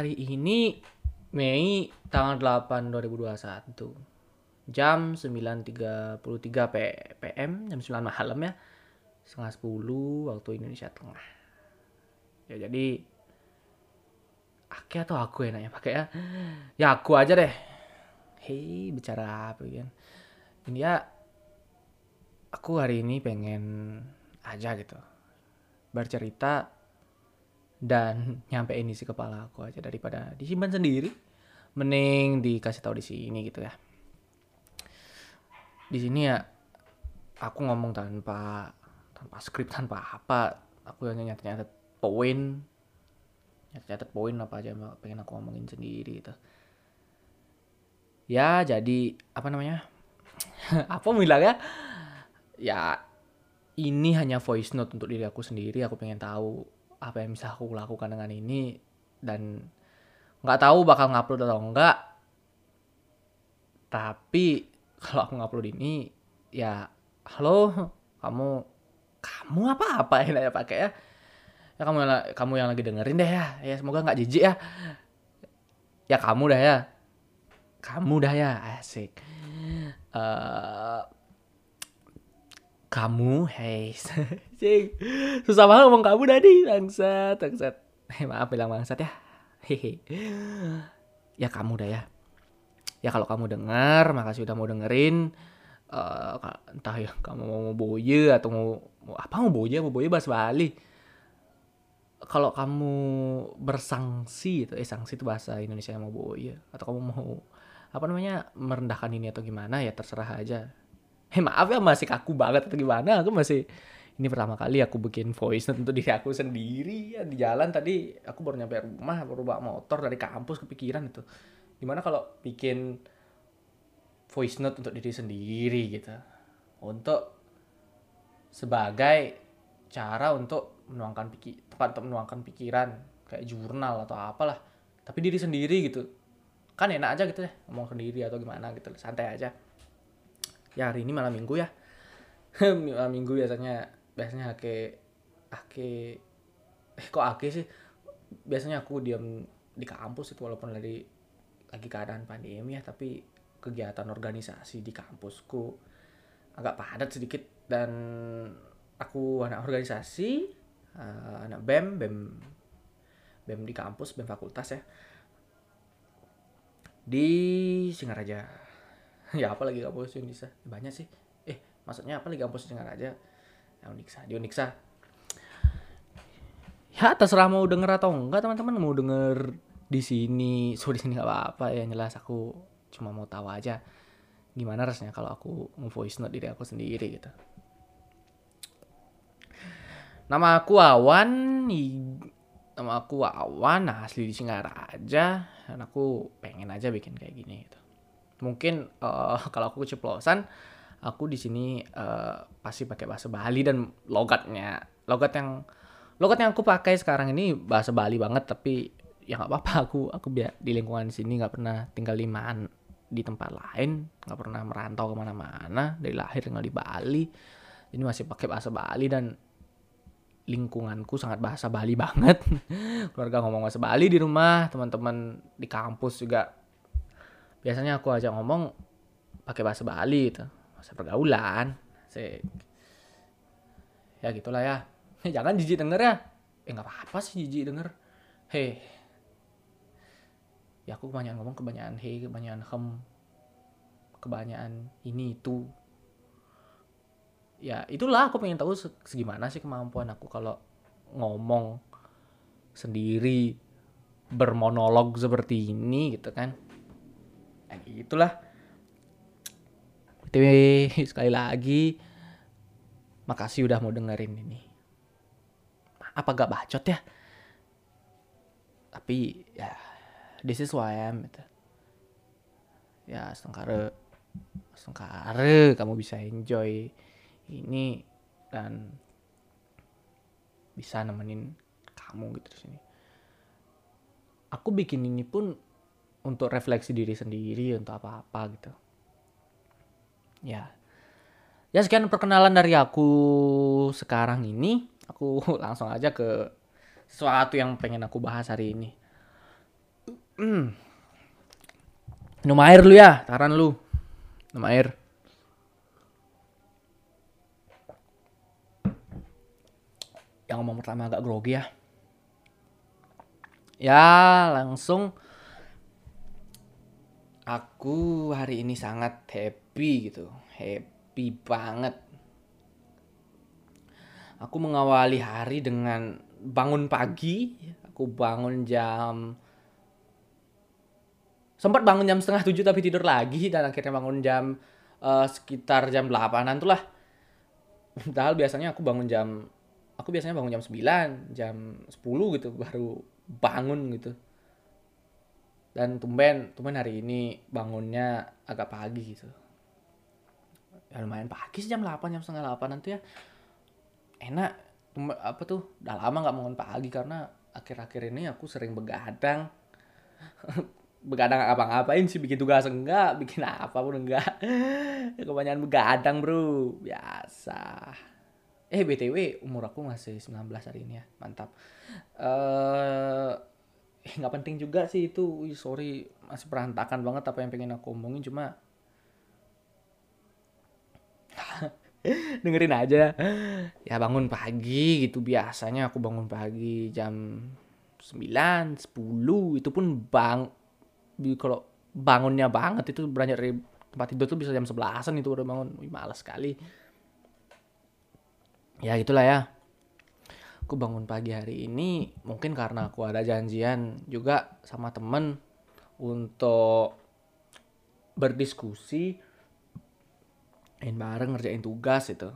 hari ini Mei tanggal 8 2021 jam 9.33 P PM jam 9 malam ya. Setengah 10 waktu Indonesia Tengah. Ya jadi Ake atau aku ya nanya pakai ya? Ya aku aja deh. Hei bicara apa kan. Ini ya aku hari ini pengen aja gitu. Bercerita dan nyampein isi kepala aku aja daripada disimpan sendiri. Mending dikasih tahu di sini gitu ya. Di sini ya aku ngomong tanpa tanpa skrip tanpa apa. Aku hanya nyatet nyatet poin. Nyatet nyatet poin apa aja pengen aku ngomongin sendiri gitu. Ya jadi apa namanya? Apa bilangnya ya ini hanya voice note untuk diri aku sendiri. Aku pengen tahu apa yang bisa aku lakukan dengan ini dan nggak tahu bakal ngupload atau enggak tapi kalau aku ngupload ini ya halo kamu kamu apa apa ya pakai ya. Ya kamu yang kamu yang lagi dengerin deh ya. Ya semoga nggak jijik ya. Ya kamu dah ya. Kamu dah ya asik. Uh, kamu hey. Cing. Susah banget ngomong kamu tadi bangsat bangsat. Hey, maaf bilang bangsat ya. Hehe. Ya kamu dah ya. Ya kalau kamu dengar makasih udah mau dengerin. Uh, entah ya kamu mau boye atau mau, mau apa mau boye mau boye bahasa Bali kalau kamu bersangsi itu eh sanksi itu bahasa Indonesia yang mau boye atau kamu mau apa namanya merendahkan ini atau gimana ya terserah aja eh maaf ya masih kaku banget atau gimana? Aku masih ini pertama kali aku bikin voice note untuk diri aku sendiri ya di jalan. Tadi aku baru nyampe rumah baru bawa motor dari kampus kepikiran itu. Gimana kalau bikin voice note untuk diri sendiri gitu? Untuk sebagai cara untuk menuangkan pikir tempat untuk menuangkan pikiran kayak jurnal atau apalah. Tapi diri sendiri gitu. Kan enak aja gitu ya ngomong sendiri atau gimana gitu. Santai aja ya hari ini malam minggu ya. Malam minggu biasanya biasanya ake ake eh kok ake sih? Biasanya aku diam di kampus itu walaupun lagi lagi keadaan pandemi ya tapi kegiatan organisasi di kampusku agak padat sedikit dan aku anak organisasi uh, anak bem bem bem di kampus bem fakultas ya. Di Singaraja ya apa lagi kampus Unisa banyak sih. Eh maksudnya apa lagi kampus Singaraja ya Uniksa di Uniksa ya terserah mau denger atau enggak teman-teman. Mau denger di sini so di sini nggak apa-apa ya jelas aku cuma mau tahu aja gimana rasanya kalau aku nge-voice note diri aku sendiri gitu. Nama aku Awan nama aku Awan asli di Singaraja. Dan aku pengen aja bikin kayak gini gitu mungkin uh, kalau aku keceplosan aku di sini uh, pasti pakai bahasa Bali dan logatnya logat yang logat yang aku pakai sekarang ini bahasa Bali banget tapi ya nggak apa-apa aku aku biar di lingkungan sini nggak pernah tinggal di mana di tempat lain nggak pernah merantau ke mana-mana dari lahir tinggal di Bali. Ini masih pakai bahasa Bali dan lingkunganku sangat bahasa Bali banget. Keluarga ngomong bahasa Bali di rumah teman-teman di kampus juga biasanya aku ajak ngomong pakai bahasa Bali itu bahasa pergaulan sih ya gitulah ya. Jangan jijik denger ya. Eh nggak apa-apa sih jijik denger. Hei. Ya aku kebanyakan ngomong kebanyakan hei kebanyakan hem kebanyakan ini itu. Ya itulah aku pengen tahu segimana sih kemampuan aku kalau ngomong sendiri bermonolog seperti ini gitu kan nah, itulah btw sekali lagi. Makasih udah mau dengerin ini. Apa gak bacot ya? Tapi ya this is who I am gitu. ya setengkare setengkare kamu bisa enjoy ini dan bisa nemenin kamu gitu di sini. Aku bikin ini pun untuk refleksi diri sendiri untuk apa-apa gitu ya ya sekian perkenalan dari aku sekarang ini aku langsung aja ke sesuatu yang pengen aku bahas hari ini Hmm. Minum air lu ya, taran lu. Minum air. Yang ngomong pertama agak grogi ya. Ya, langsung aku hari ini sangat happy gitu. Happy banget. Aku mengawali hari dengan bangun pagi. Aku bangun jam sempat bangun jam setengah tujuh tapi tidur lagi dan akhirnya bangun jam uh, sekitar jam delapanan tuh lah. Padahal biasanya aku bangun jam aku biasanya bangun jam 9, jam 10 gitu baru bangun gitu. Dan tumben, tumben hari ini bangunnya agak pagi gitu. Ya lumayan pagi sih jam 8, jam setengah 8 nanti ya. Enak, apa tuh, udah lama gak bangun pagi karena akhir-akhir ini aku sering begadang. begadang apa-ngapain sih bikin tugas enggak bikin apa pun enggak kebanyakan begadang bro biasa eh btw umur aku masih 19 hari ini ya mantap eh uh, nggak penting juga sih itu. Sorry masih berantakan banget apa yang pengen aku omongin cuma dengerin aja. Ya bangun pagi gitu biasanya aku bangun pagi jam 9 10 itu pun bang kalau bangunnya banget itu beranjak dari tempat tidur tuh bisa jam sebelasan itu udah bangun. Wih, malas sekali. Ya itulah ya aku bangun pagi hari ini mungkin karena aku ada janjian juga sama temen untuk berdiskusi main bareng ngerjain tugas itu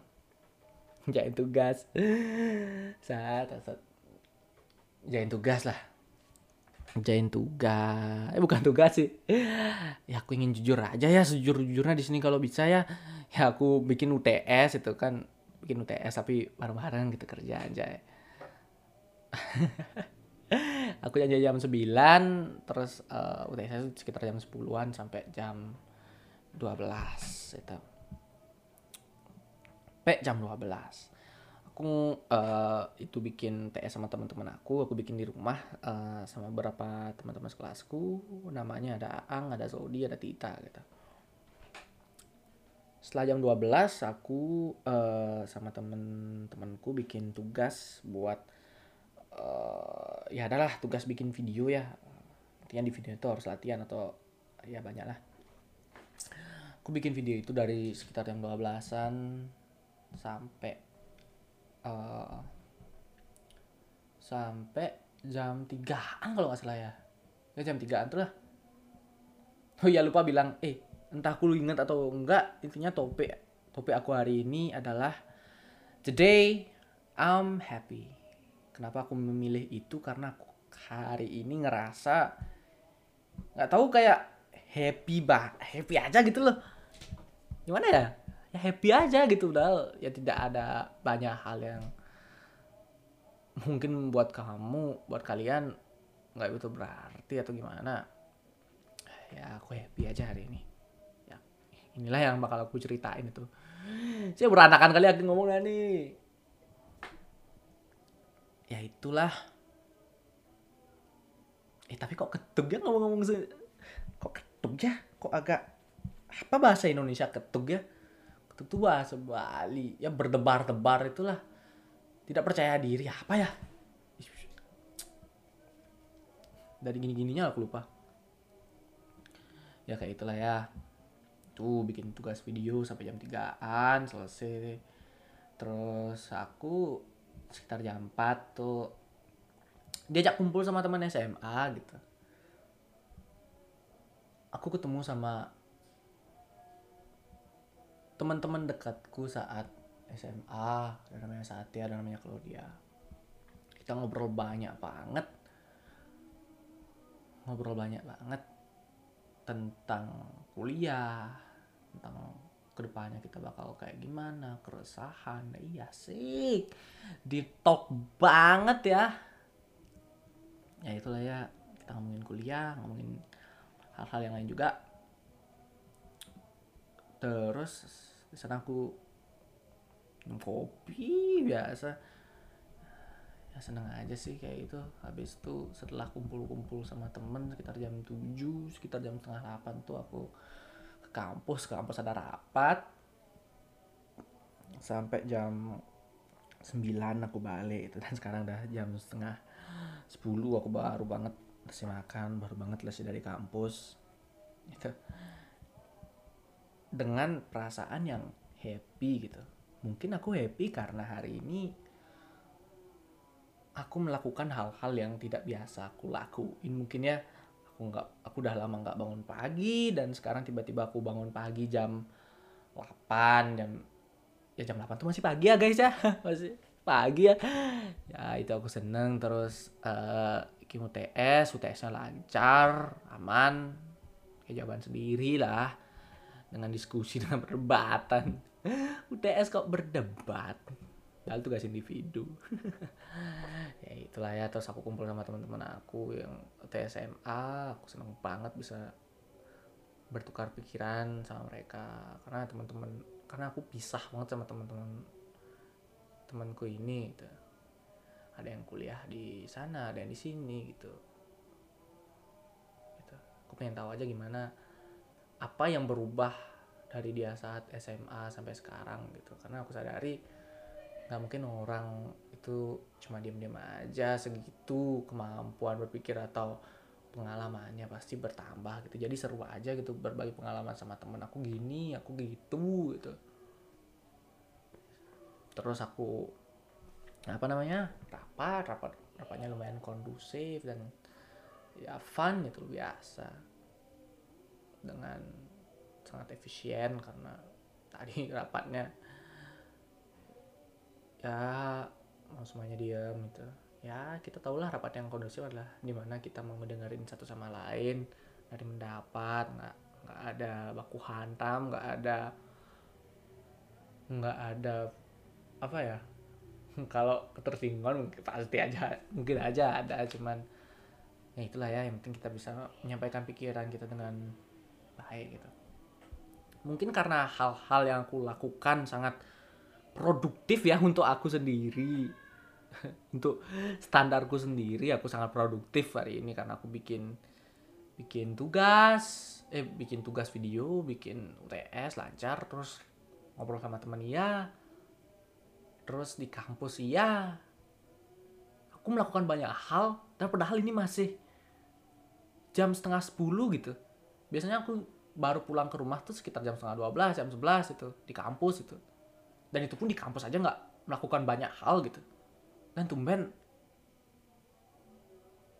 ngerjain tugas. Saat saat. Ngerjain tugas lah. Ngerjain tugas. Eh bukan tugas sih. Ya aku ingin jujur aja ya sejujur jujurnya di sini kalau bisa ya. Ya aku bikin UTS itu kan. Bikin UTS tapi bareng-bareng gitu kerja aja. ya. aku janji jam 9 terus uh, UTS itu sekitar jam 10-an sampai jam 12 itu. Sampai jam 12 aku uh, itu bikin TS sama teman-teman aku aku bikin di rumah uh, sama beberapa teman-teman sekelasku. Namanya ada Aang ada Zodi ada Tita gitu. Setelah jam 12 aku uh, sama temen-temenku bikin tugas buat uh, ya adalah tugas bikin video ya. Intinya di video itu harus latihan atau ya banyak lah. Aku bikin video itu dari sekitar jam 12an sampai uh, sampai jam 3an kalau nggak salah ya. Ya jam 3an tuh lah. Oh ya lupa bilang eh entah aku ingat atau enggak intinya topik topik aku hari ini adalah today I'm happy kenapa aku memilih itu? Karena aku hari ini ngerasa nggak tahu kayak happy bah happy aja gitu loh. Gimana ya? Ya happy aja gitu udah ya tidak ada banyak hal yang mungkin buat kamu buat kalian nggak itu berarti atau gimana. Ya aku happy aja hari ini. Ya inilah yang bakal aku ceritain itu. Saya beranakan kali aku ngomongnya nih ya itulah. Eh tapi kok ketug ya ngomong-ngomong kok ketug ya? Kok agak apa bahasa Indonesia ketug ya? Itu bahasa Bali. Ya berdebar-debar itulah. Tidak percaya diri apa ya? Dari gini-gininya aku lupa. Ya kayak itulah ya. Tuh bikin tugas video sampai jam 3an selesai. Terus aku sekitar jam 4 tuh. Diajak kumpul sama teman SMA gitu. Aku ketemu sama teman-teman dekatku saat SMA ada namanya Satya ada namanya Claudia. Kita ngobrol banyak banget. Ngobrol banyak banget tentang kuliah tentang ke depannya kita bakal kayak gimana? Keresahan. Iya sih. Di talk banget ya. Ya itulah ya. Kita ngomongin kuliah ngomongin hal-hal yang lain juga. Terus di sana aku minum kopi biasa. Ya seneng aja sih kayak gitu. Habis itu setelah kumpul-kumpul sama temen sekitar jam 7 sekitar jam setengah 8 tuh aku kampus ke kampus ada rapat. Sampai jam 9 aku balik itu dan sekarang udah jam setengah 10 aku baru banget masih makan baru banget lesnya dari kampus gitu. Dengan perasaan yang happy gitu. Mungkin aku happy karena hari ini aku melakukan hal-hal yang tidak biasa aku lakuin. Mungkin ya aku nggak aku udah lama nggak bangun pagi dan sekarang tiba-tiba aku bangun pagi jam 8 jam ya jam 8 tuh masih pagi ya guys ya. Masih pagi ya. Ya itu aku seneng. Terus uh, Kim UTS UTS-nya lancar aman. Kayak jawaban sendiri lah. Dengan diskusi dengan perdebatan. UTS kok berdebat Padahal tugas individu. ya itulah ya terus aku kumpul sama teman-teman aku yang TSMA, aku seneng banget bisa bertukar pikiran sama mereka karena teman-teman karena aku pisah banget sama teman-teman temanku ini gitu. Ada yang kuliah di sana, ada yang di sini gitu. Gitu. Aku pengen tahu aja gimana apa yang berubah dari dia saat SMA sampai sekarang gitu. Karena aku sadari nggak mungkin orang itu cuma diam-diam aja segitu kemampuan berpikir atau pengalamannya pasti bertambah gitu. Jadi seru aja gitu berbagi pengalaman sama temen aku gini aku gitu gitu. Terus aku apa namanya rapat rapat rapatnya lumayan kondusif dan ya fun itu biasa. Dengan sangat efisien karena tadi rapatnya ya semuanya diam gitu. Ya kita tahulah rapat yang kondusif adalah di mana kita mau mendengarin satu sama lain dari mendapat nggak nggak ada baku hantam nggak ada nggak ada apa ya? Kalau ketersinggungan pasti aja mungkin aja ada cuman ya itulah ya yang penting kita bisa menyampaikan pikiran kita dengan baik gitu. Mungkin karena hal-hal yang aku lakukan sangat produktif ya untuk aku sendiri. Untuk standarku sendiri aku sangat produktif hari ini karena aku bikin bikin tugas eh bikin tugas video bikin UTS lancar terus ngobrol sama teman iya terus di kampus iya. Aku melakukan banyak hal dan padahal ini masih jam setengah sepuluh gitu. Biasanya aku baru pulang ke rumah tuh sekitar jam setengah dua belas jam sebelas itu di kampus itu dan itu pun di kampus aja nggak melakukan banyak hal gitu. Dan tumben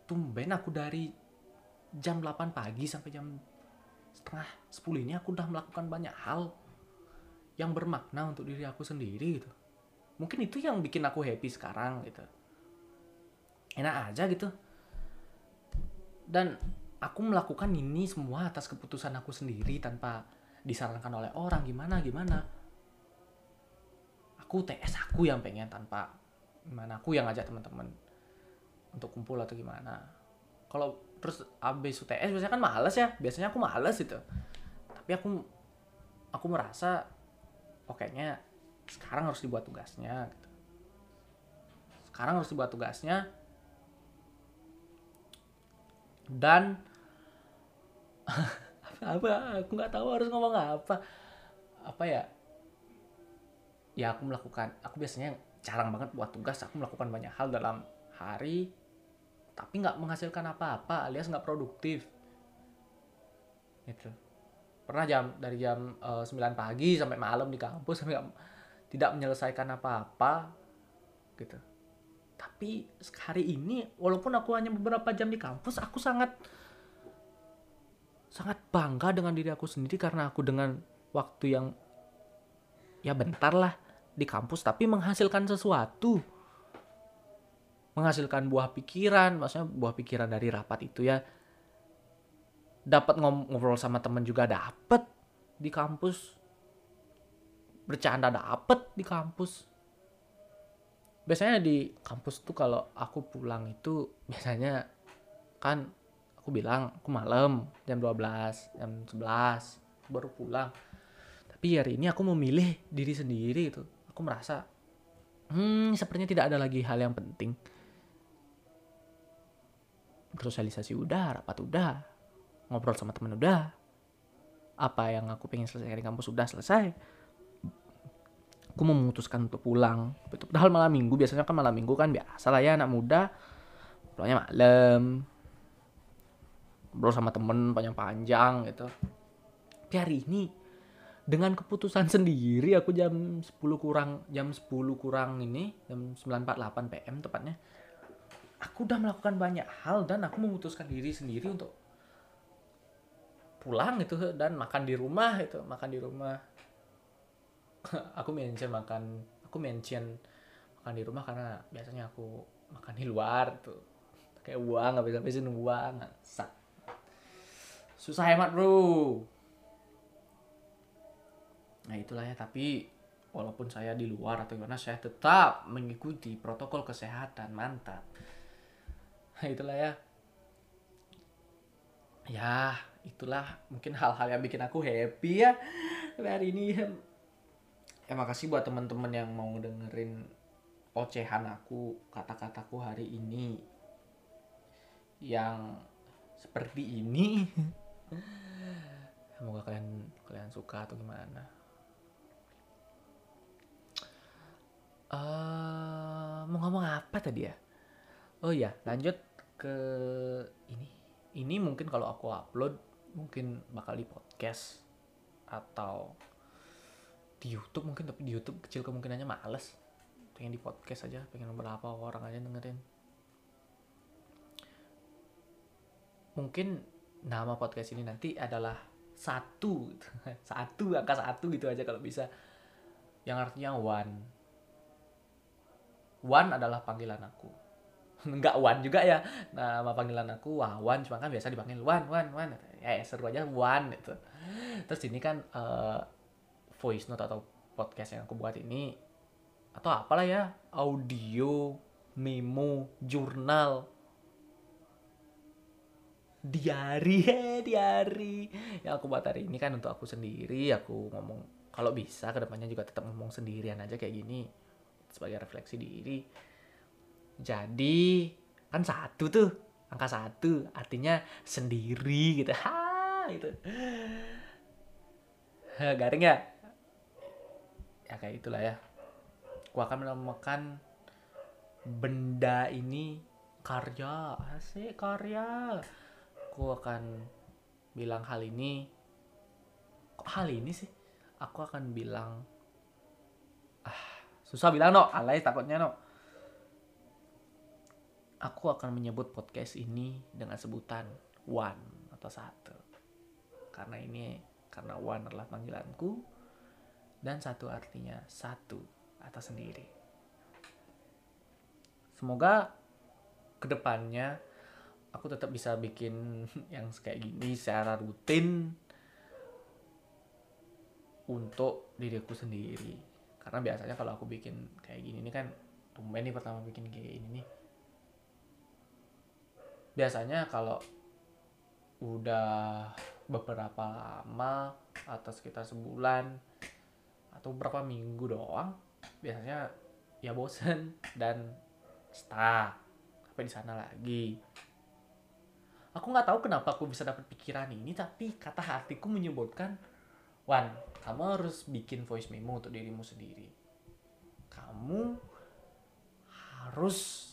tumben aku dari jam 8 pagi sampai jam setengah 10 ini aku udah melakukan banyak hal yang bermakna untuk diri aku sendiri gitu. Mungkin itu yang bikin aku happy sekarang gitu. Enak aja gitu. Dan aku melakukan ini semua atas keputusan aku sendiri tanpa disarankan oleh orang gimana gimana aku TS aku yang pengen tanpa gimana aku yang ngajak teman-teman untuk kumpul atau gimana. Kalau terus abis UTS biasanya kan males ya biasanya aku males itu tapi aku aku merasa pokoknya sekarang harus dibuat tugasnya gitu. sekarang harus dibuat tugasnya dan apa aku nggak tahu harus ngomong apa. Apa ya ya aku melakukan aku biasanya jarang banget buat tugas aku melakukan banyak hal dalam hari tapi nggak menghasilkan apa-apa alias nggak produktif. Gitu. Pernah jam dari jam uh, eh, 9 pagi sampai malam di kampus sampai tidak menyelesaikan apa-apa gitu. Tapi hari ini walaupun aku hanya beberapa jam di kampus aku sangat sangat bangga dengan diri aku sendiri karena aku dengan waktu yang ya bentar lah di kampus tapi menghasilkan sesuatu. Menghasilkan buah pikiran maksudnya buah pikiran dari rapat itu ya. Dapat ngobrol sama temen juga dapat di kampus. Bercanda dapat di kampus. Biasanya di kampus tuh kalau aku pulang itu biasanya kan aku bilang aku malam jam 12 jam 11 baru pulang. Tapi hari ini aku memilih diri sendiri itu aku merasa hmm sepertinya tidak ada lagi hal yang penting. Bersosialisasi udah rapat udah ngobrol sama temen udah. Apa yang aku pengen selesaikan di kampus sudah selesai. Aku memutuskan untuk pulang. Itu padahal malam minggu biasanya kan malam minggu kan biasa lah ya anak muda. Pulangnya malam. Ngobrol sama temen panjang-panjang gitu. Tapi hari ini dengan keputusan sendiri aku jam 10 kurang jam 10 kurang ini jam 9.48 PM tepatnya aku udah melakukan banyak hal dan aku memutuskan diri sendiri untuk pulang gitu dan makan di rumah itu makan di rumah. Aku mention makan aku mention makan di rumah karena biasanya aku makan di luar tuh kayak uang nggak bisa habisin uang Sak. susah hemat bro nah itulah ya tapi walaupun saya di luar atau gimana saya tetap mengikuti protokol kesehatan mantap. Nah itulah ya. Ya itulah mungkin hal-hal yang bikin aku happy ya hari ini. Ya makasih buat teman-teman yang mau dengerin ocehan aku kata-kataku hari ini yang seperti ini. Semoga kalian kalian suka atau gimana uh, mau ngomong apa tadi ya? Oh ya lanjut ke ini. Ini mungkin kalau aku upload mungkin bakal di podcast atau di YouTube mungkin tapi di YouTube kecil kemungkinannya males. Pengen di podcast aja pengen berapa orang aja dengerin. Mungkin nama podcast ini nanti adalah satu satu angka satu gitu aja kalau bisa. Yang artinya one one adalah panggilan aku. Nggak Wan juga ya. Nama panggilan aku Wawan cuma kan biasa dipanggil Wan Wan Wan. Ya, ya seru aja Wan itu terus ini kan uh, voice note atau podcast yang aku buat ini atau apalah ya audio memo jurnal diari he diari. Yang aku buat hari ini kan untuk aku sendiri aku ngomong kalau bisa ke depannya juga tetap ngomong sendirian aja kayak gini sebagai refleksi diri. Jadi kan satu tuh angka satu artinya sendiri gitu. Ha gitu. Garing ya? Ya kayak itulah ya. Aku akan menamakan benda ini karya asik karya. Aku akan bilang hal ini. Kok hal ini sih? Aku akan bilang susah bilang no alay takutnya no aku akan menyebut podcast ini dengan sebutan one atau satu. Karena ini karena one adalah panggilanku dan satu artinya satu atau sendiri. Semoga ke depannya aku tetap bisa bikin yang kayak gini secara rutin untuk diriku sendiri. Karena biasanya kalau aku bikin kayak gini ini kan tumben nih pertama bikin kayak ini nih. Biasanya kalau udah beberapa lama atau sekitar sebulan atau beberapa minggu doang biasanya ya bosen dan stuck. Sampai di sana lagi. Aku nggak tahu kenapa aku bisa dapat pikiran ini tapi kata hatiku menyebutkan Wan kamu harus bikin voice memo untuk dirimu sendiri. Kamu harus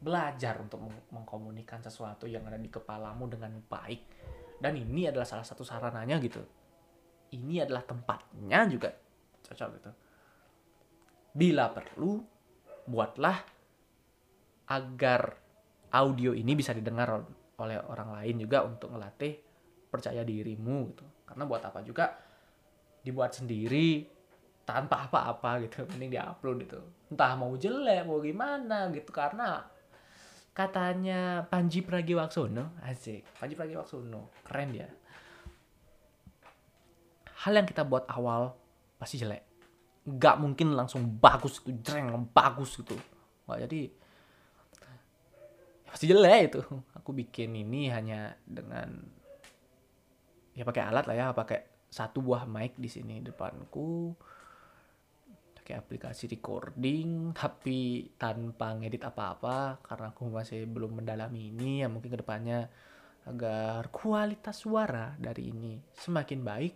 belajar untuk mengkomunikasikan sesuatu yang ada di kepalamu dengan baik. Dan ini adalah salah satu sarananya gitu. Ini adalah tempatnya juga cocok gitu. Bila perlu buatlah agar audio ini bisa didengar oleh orang lain juga untuk melatih percaya dirimu gitu. Karena buat apa juga dibuat sendiri tanpa apa-apa gitu mending diupload gitu. Entah mau jelek mau gimana gitu karena katanya Panji Pragiwaksono asik Panji Pragiwaksono keren dia. Hal yang kita buat awal pasti jelek. Nggak mungkin langsung bagus itu jreng bagus gitu. Nggak jadi ya pasti jelek itu. Aku bikin ini hanya dengan ya pakai alat lah ya pakai satu buah mic di sini depanku. Pakai aplikasi recording tapi tanpa ngedit apa-apa karena aku masih belum mendalami ini ya mungkin ke depannya agar kualitas suara dari ini semakin baik.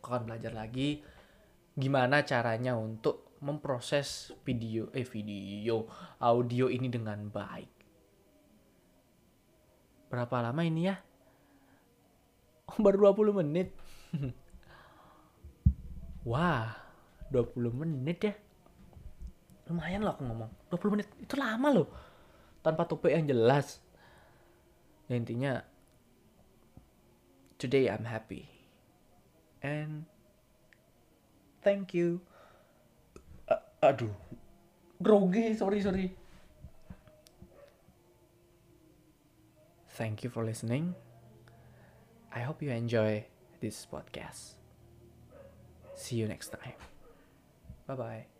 Aku akan belajar lagi gimana caranya untuk memproses video eh video audio ini dengan baik. Berapa lama ini ya? Oh, baru 20 menit wah 20 menit ya? Lumayan loh aku ngomong. 20 menit itu lama loh. Tanpa topik yang jelas. Ya intinya today I'm happy. And thank you. A aduh grogi sorry sorry. Thank you for listening. I hope you enjoy this podcast. See you next time. Bye bye